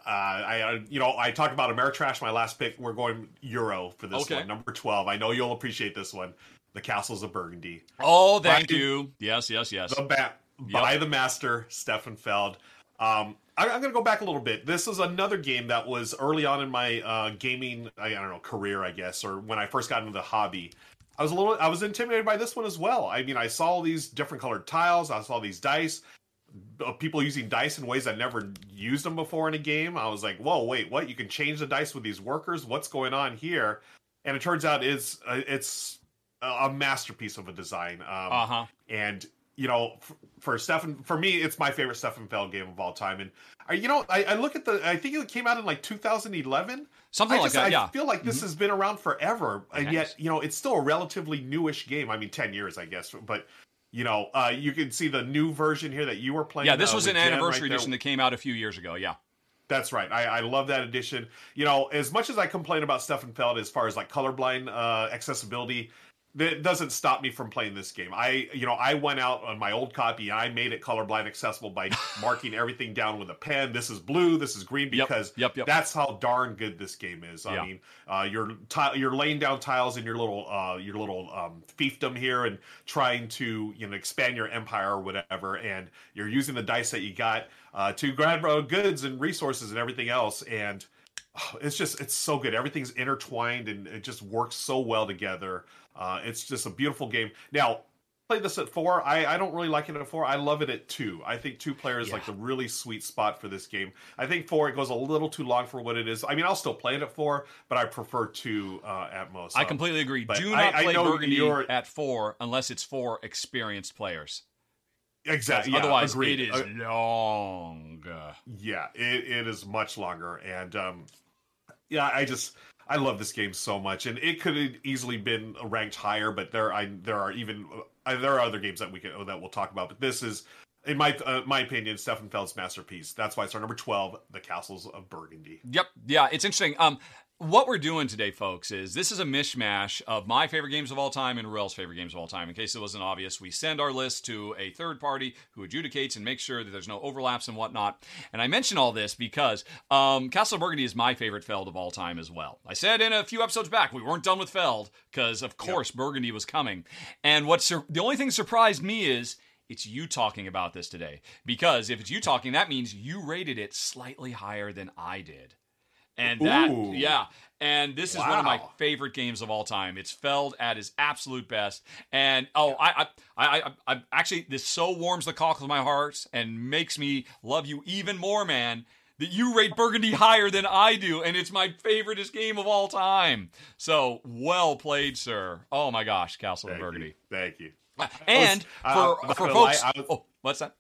uh, I, you know, I talked about Ameritrash, my last pick. We're going Euro for this Okay. one. Number 12. I know you'll appreciate this one. The Castles of Burgundy. oh thank Right. you yes yes yes The ba- by the master, Stefan Feld. Um, I, I'm going to go back a little bit. This is another game that was early on in my uh, gaming, I, I don't know, career, I guess, or when I first got into the hobby. I was a little, I was intimidated by this one as well. I mean, I saw all these different colored tiles. I saw these dice, uh, people using dice in ways I never used them before in a game. I was like, whoa, wait, what? You can change the dice with these workers? What's going on here? And it turns out it's uh, it's a masterpiece of a design. Um, uh-huh. and you know f- for Stefan for me it's my favorite Stefan Feld game of all time. And uh, you know I, I look at the I think it came out in like 2011 something I like just that I yeah. feel like this has been around forever. And yet you know it's still a relatively newish game. I mean 10 years I guess. But you know uh you can see the new version here that you were playing yeah this uh, was an Jen anniversary right edition that came out a few years ago yeah. That's right. I, I love that edition. You know, as much as I complain about Stefan Feld as far as like colorblind uh, accessibility, that doesn't stop me from playing this game. I, you know, I went out on my old copy and I made it colorblind accessible by marking everything down with a pen. This is blue. This is green because yep, yep. that's how darn good this game is. I Yeah. mean, uh, you're ti- you're laying down tiles in your little uh, your little um, fiefdom here and trying to you know expand your empire or whatever, and you're using the dice that you got uh, to grab uh, goods and resources and everything else, and oh, it's just it's so good. Everything's intertwined and it just works so well together. Uh, it's just a beautiful game. Now. Play this at four. I, I don't really like it at four. I love it at two. I think two players Yeah. like the really sweet spot for this game. I think four it goes a little too long for what it is. I mean, I'll still play it at four, but I prefer two uh, at most. i Um, completely agree do I- not I play know burgundy you're- at four unless it's for experienced players exactly. Yeah, otherwise agreed. it is Uh, long Yeah, it, it is much longer, and um, yeah, I just I love this game so much, and it could have easily been ranked higher. But there, I there are even uh, there are other games that we can that we'll talk about. But this is, in my uh, my opinion, Stefan Feld's masterpiece. That's why it's our number twelve, The Castles of Burgundy. Yep, yeah, it's interesting. Um, what we're doing today, folks, is this is a mishmash of my favorite games of all time and Ruel's favorite games of all time. In case it wasn't obvious, we send our list to a third party who adjudicates and makes sure that there's no overlaps and whatnot. And I mention all this because um, Castle Burgundy is my favorite Feld of all time as well. I said in a few episodes back we weren't done with Feld because, of course, yep. Burgundy was coming. And what's sur- the only thing that surprised me is it's you talking about this today. Because if it's you talking, that means you rated it slightly higher than I did. And that, Ooh. yeah. And this is wow. one of my favorite games of all time. It's Feld at his absolute best. And oh, I, I, I, I, actually, this so warms the cockles of my heart and makes me love you even more, man. That you rate Burgundy higher than I do, and it's my favoriteest game of all time. So well played, sir. Oh my gosh, Castle Thank of Burgundy. You. Thank you. And was, for uh, for folks, lie, was, oh, what's that?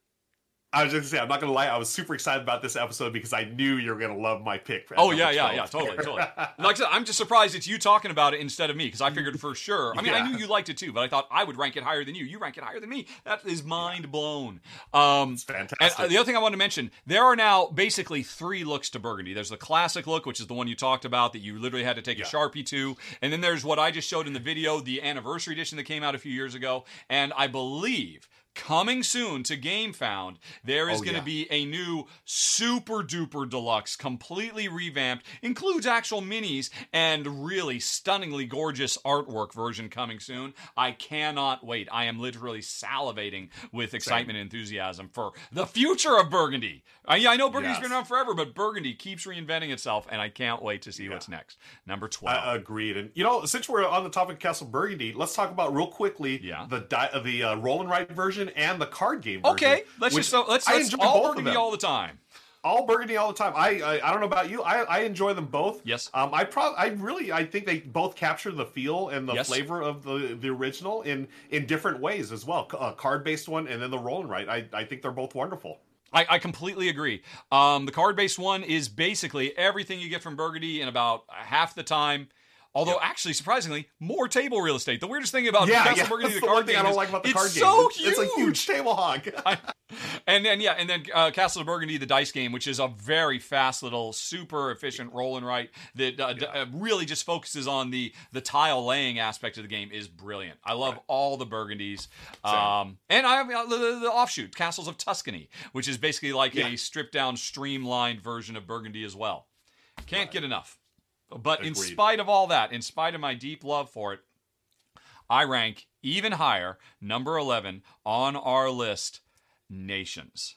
I was just gonna say, I'm not gonna lie, I was super excited about this episode because I knew you were gonna love my pick. Oh yeah, yeah, yeah, totally, totally. like I said, I'm just surprised it's you talking about it instead of me because I figured for sure. I mean, yeah. I knew you liked it too, but I thought I would rank it higher than you. You rank it higher than me. That is mind blown. Um, it's fantastic. And the other thing I wanted to mention, there are now basically three looks to Burgundy. There's the classic look, which is the one you talked about that you literally had to take yeah. a sharpie to, and then there's what I just showed in the video, the anniversary edition that came out a few years ago, and I believe coming soon to GameFound, there is oh, going to yeah. be a new super duper deluxe, completely revamped, includes actual minis and really stunningly gorgeous artwork version coming soon. I cannot wait. I am literally salivating with excitement Same. and enthusiasm for the future of Burgundy. Yeah, I know Burgundy's yes. been around forever, but Burgundy keeps reinventing itself, and I can't wait to see yeah. what's next. Number 12. I agreed. And, you know, since we're on the topic of Castle Burgundy, let's talk about real quickly yeah. the, di- the uh, roll and write version version and the card game version. Okay, let's just so let's, let's all Burgundy all the time. All Burgundy all the time. I, I, I don't know about you. I I enjoy them both. Yes. Um. I probably I really I think they both capture the feel and the yes. flavor of the the original in in different ways as well. A card based one and then the roll and write. I I think they're both wonderful. I, I, completely agree. Um, the card based one is basically everything you get from Burgundy in about half the time. Although, yep. actually, surprisingly, more table real estate. The weirdest thing about yeah, Castle yeah. Burgundy, the, the card game, I don't like about the card game. So it's, huge. it's a huge table hog. and then yeah, and then uh, Castle of Burgundy, the dice game, which is a very fast little, super efficient roll and write that uh, yeah. uh, really just focuses on the the tile laying aspect of the game is brilliant. I love right. all the Burgundies, um, and I have uh, the, the, offshoot Castles of Tuscany, which is basically like yeah. a stripped down, streamlined version of Burgundy as well. Can't right. get enough. But Agreed. in spite of all that, in spite of my deep love for it, I rank even higher, number 11 on our list, Nations.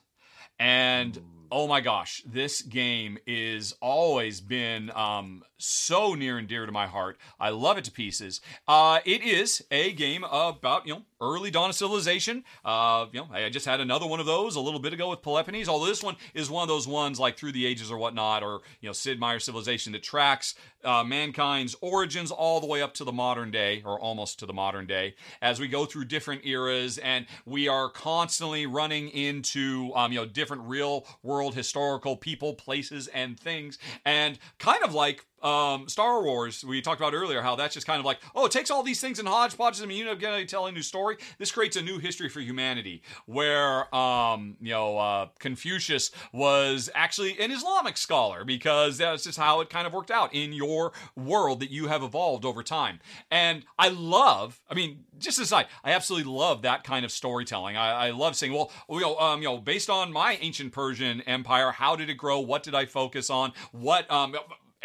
And mm. Oh my gosh, this game is always been um, so near and dear to my heart. I love it to pieces. Uh, it is a game about you know early dawn of civilization. Uh, you know, I just had another one of those a little bit ago with Peloponnese. Although this one is one of those ones like Through the Ages or whatnot, or you know Sid Meier's Civilization that tracks uh, mankind's origins all the way up to the modern day, or almost to the modern day, as we go through different eras, and we are constantly running into um, you know different real world historical people, places, and things, and kind of like um, Star Wars, we talked about earlier how that's just kind of like, oh, it takes all these things and hodgepodges them, and you end up getting tell a new story. This creates a new history for humanity, where um, you know uh, Confucius was actually an Islamic scholar because that's just how it kind of worked out in your world that you have evolved over time. And I love, I mean, just aside, I absolutely love that kind of storytelling. I, I love saying, well, you know, um, you know, based on my ancient Persian empire, how did it grow? What did I focus on? What um,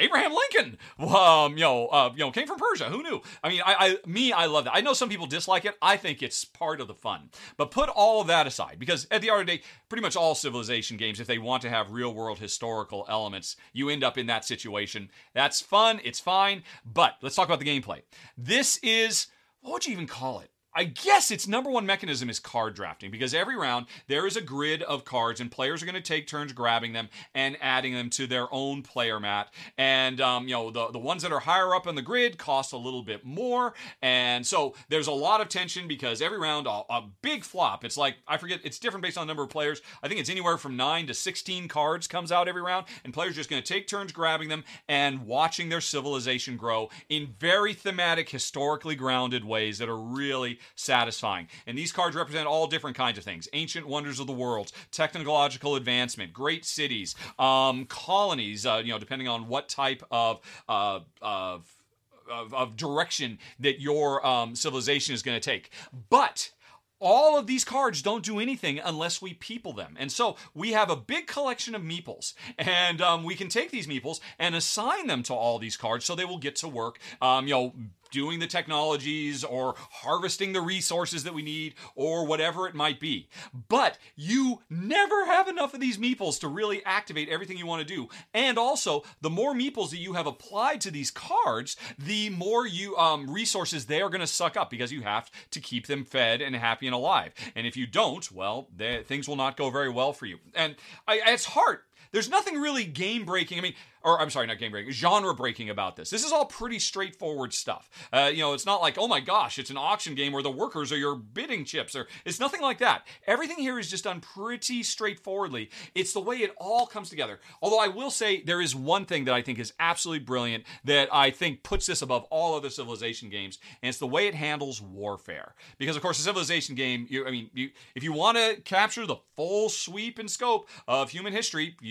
Abraham Lincoln, um, you know, uh, you know, came from Persia. Who knew? I mean, I, I, me, I love that. I know some people dislike it. I think it's part of the fun. But put all of that aside, because at the end of the day, pretty much all civilization games, if they want to have real world historical elements, you end up in that situation. That's fun. It's fine. But let's talk about the gameplay. This is what would you even call it? I guess its number one mechanism is card drafting because every round there is a grid of cards and players are going to take turns grabbing them and adding them to their own player mat. And um, you know the the ones that are higher up on the grid cost a little bit more, and so there's a lot of tension because every round a, a big flop. It's like I forget it's different based on the number of players. I think it's anywhere from nine to sixteen cards comes out every round, and players are just going to take turns grabbing them and watching their civilization grow in very thematic, historically grounded ways that are really satisfying. And these cards represent all different kinds of things ancient wonders of the world, technological advancement, great cities, um, colonies, uh, you know, depending on what type of, uh, of of, of, direction that your um, civilization is going to take. But all of these cards don't do anything unless we people them. And so we have a big collection of meeples, and um, we can take these meeples and assign them to all these cards so they will get to work, um, you know, doing the technologies or harvesting the resources that we need or whatever it might be. But you never have enough of these meeples to really activate everything you want to do. And also, the more meeples that you have applied to these cards, the more you um, resources they are going to suck up because you have to keep them fed and happy and alive. And if you don't, well, they, things will not go very well for you. And I, it's hard there's nothing really game breaking. I mean, or I'm sorry, not game breaking, genre breaking about this. This is all pretty straightforward stuff. Uh, you know, it's not like, oh my gosh, it's an auction game where the workers are your bidding chips, or it's nothing like that. Everything here is just done pretty straightforwardly. It's the way it all comes together. Although I will say there is one thing that I think is absolutely brilliant that I think puts this above all other civilization games, and it's the way it handles warfare. Because of course, a civilization game, you, I mean, you, if you want to capture the full sweep and scope of human history, you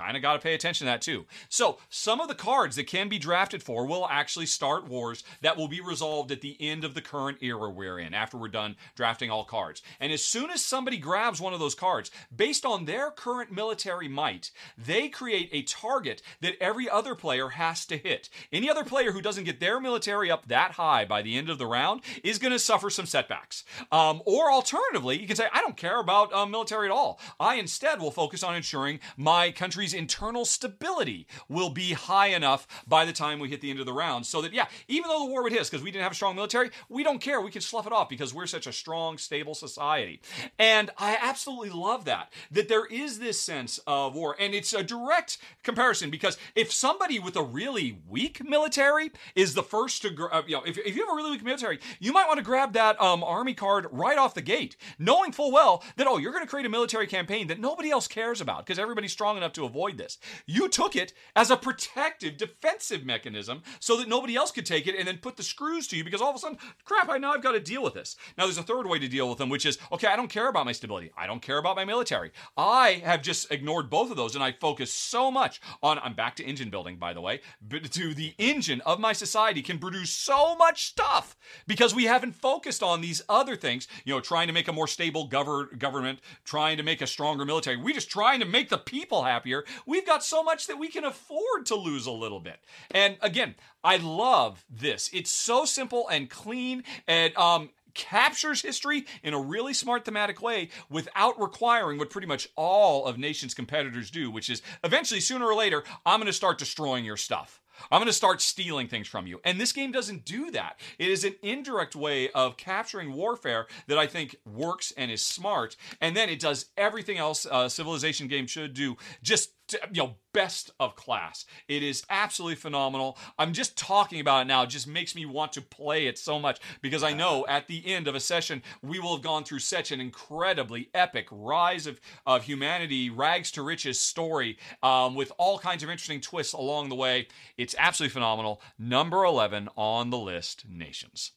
kind of got to pay attention to that too. So, some of the cards that can be drafted for will actually start wars that will be resolved at the end of the current era we're in after we're done drafting all cards. And as soon as somebody grabs one of those cards, based on their current military might, they create a target that every other player has to hit. Any other player who doesn't get their military up that high by the end of the round is going to suffer some setbacks. Um, or alternatively, you can say, I don't care about uh, military at all. I instead will focus on ensuring my country's country's internal stability will be high enough by the time we hit the end of the round. So that, yeah, even though the war would hit us because we didn't have a strong military, we don't care. We can slough it off because we're such a strong, stable society. And I absolutely love that, that there is this sense of war. And it's a direct comparison because if somebody with a really weak military is the first to, uh, you know, if, if you have a really weak military, you might want to grab that um, army card right off the gate, knowing full well that, oh, you're going to create a military campaign that nobody else cares about because everybody's strong enough to avoid this. You took it as a protective, defensive mechanism so that nobody else could take it and then put the screws to you because all of a sudden, crap, I now I've got to deal with this. Now there's a third way to deal with them, which is okay, I don't care about my stability. I don't care about my military. I have just ignored both of those and I focus so much on I'm back to engine building, by the way, but to the engine of my society can produce so much stuff because we haven't focused on these other things, you know, trying to make a more stable gover- government, trying to make a stronger military. We're just trying to make the people happier we've got so much that we can afford to lose a little bit. And again, I love this. It's so simple and clean and um captures history in a really smart thematic way without requiring what pretty much all of nation's competitors do, which is eventually sooner or later, I'm going to start destroying your stuff. I'm going to start stealing things from you. And this game doesn't do that. It is an indirect way of capturing warfare that I think works and is smart. And then it does everything else a civilization game should do, just you know best of class. It is absolutely phenomenal. I'm just talking about it now it just makes me want to play it so much because i know at the end of a session we will have gone through such an incredibly epic rise of, of humanity rags to riches story um, with all kinds of interesting twists along the way. It's absolutely phenomenal. Number 11 on the list nations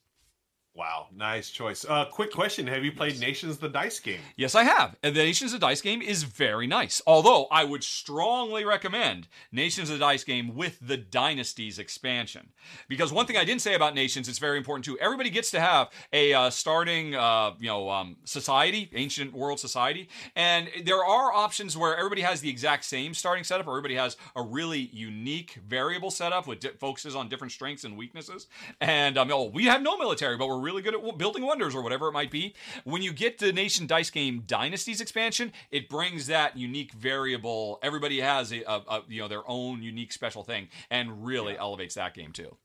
Wow, nice choice. Uh, quick question: Have you played. Nations the Dice game? Yes, I have. And the Nations the Dice game is very nice. Although I would strongly recommend Nations the Dice game with the Dynasties expansion, because one thing I didn't say about Nations, it's very important too. Everybody gets to have a uh, starting, uh, you know, um, society, ancient world society, and there are options where everybody has the exact same starting setup, or everybody has a really unique variable setup with di- focuses on different strengths and weaknesses. And um, oh, we have no military, but we're really good at building wonders or whatever it might be. When you get the Nation Dice Game Dynasties expansion, it brings that unique variable. Everybody has a, a, a you know their own unique special thing, and really yeah. elevates that game too.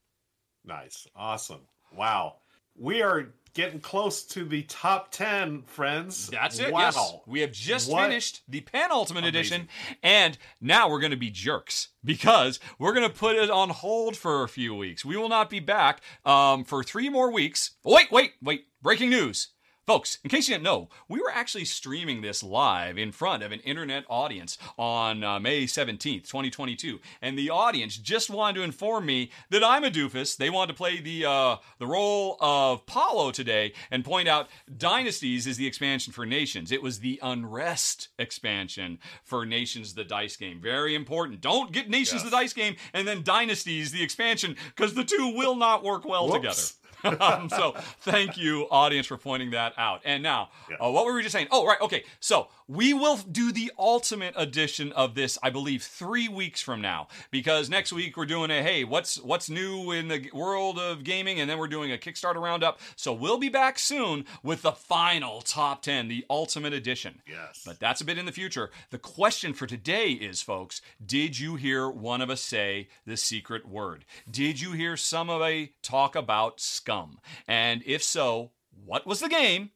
Nice, awesome, wow. we are getting close to the top 10, friends. That's it. Wow. Yes. We have just What? finished the penultimate Amazing. edition, and now we're going to be jerks because we're going to put it on hold for a few weeks. We will not be back um, for three more weeks. Wait, wait, wait. Breaking news. Folks, in case you didn't know, we were actually streaming this live in front of an internet audience on uh, May 17th, 2022. And the audience just wanted to inform me that I'm a doofus. They wanted to play the, uh, the role of Paulo today and point out Dynasties is the expansion for Nations. It was the Unrest expansion for Nations, the dice game. Very important. Don't get Nations, the dice game, and then Dynasties, the expansion, because the two will not work well together Whoops. um, so thank you, audience, for pointing that out. And now, Yeah. uh, what were we just saying? Oh, right. Okay. So we will do the ultimate edition of this, I believe, three weeks from now, because next week we're doing a hey, what's what's new in the world of gaming, and then we're doing a Kickstarter roundup. So we'll be back soon with the final top ten, the ultimate edition. Yes. But that's a bit in the future. The question for today is, folks, did you hear one of us say the secret word? Did you hear some of a talk about scum? And if so, what was the game?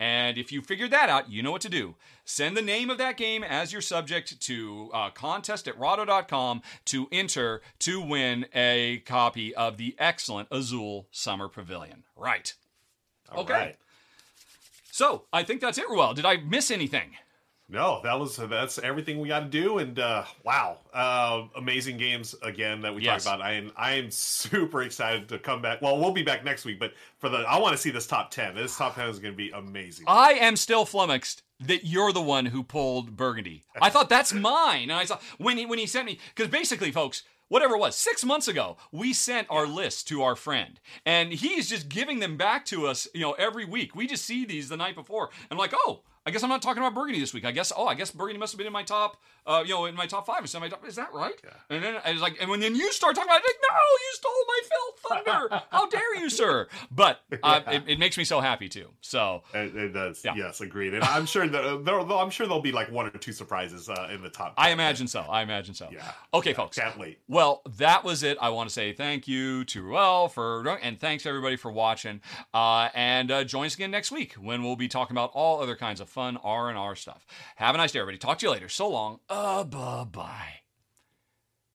And if you figured that out, you know what to do. Send the name of that game as your subject to uh, contest at rahdo.com to enter to win a copy of the excellent Azul Summer Pavilion. Right. All okay. right. So I think that's it, Ruel. Did I miss anything? No, that was that's everything we got to do, and uh, wow, uh, amazing games again that we Yes. talked about. I am I am super excited to come back. Well, we'll be back next week, but for the I want to see this top ten. This top ten is going to be amazing. I am still flummoxed that you're the one who pulled Burgundy. I thought that's mine, and I saw when he when he sent me because basically, folks. Whatever it was, six months ago, we sent our list to our friend, and he's just giving them back to us, you know, every week. We just see these the night before, and like, oh, I guess I'm not talking about Burgundy this week. I guess, oh, I guess Burgundy must have been in my top, uh, you know, in my top five. It's in my top, is that right? And then I was like, and when then you start talking about it, like, no, you stole my Phil Thunder. How dare you, sir? But uh, it, it makes me so happy too. So It, it does. Yeah. Yes, agreed. And I'm sure that uh, there, I'm sure there'll be like one or two surprises uh, in the top. I 10. imagine so. I imagine so. Yeah. Okay, Yeah, folks. Can't wait. Well, that was it. I want to say thank you to Ruel for and thanks everybody for watching. Uh, and uh, join us again next week when we'll be talking about all other kinds of fun R and R stuff. Have a nice day, everybody. Talk to you later. So long. Uh, bye bye.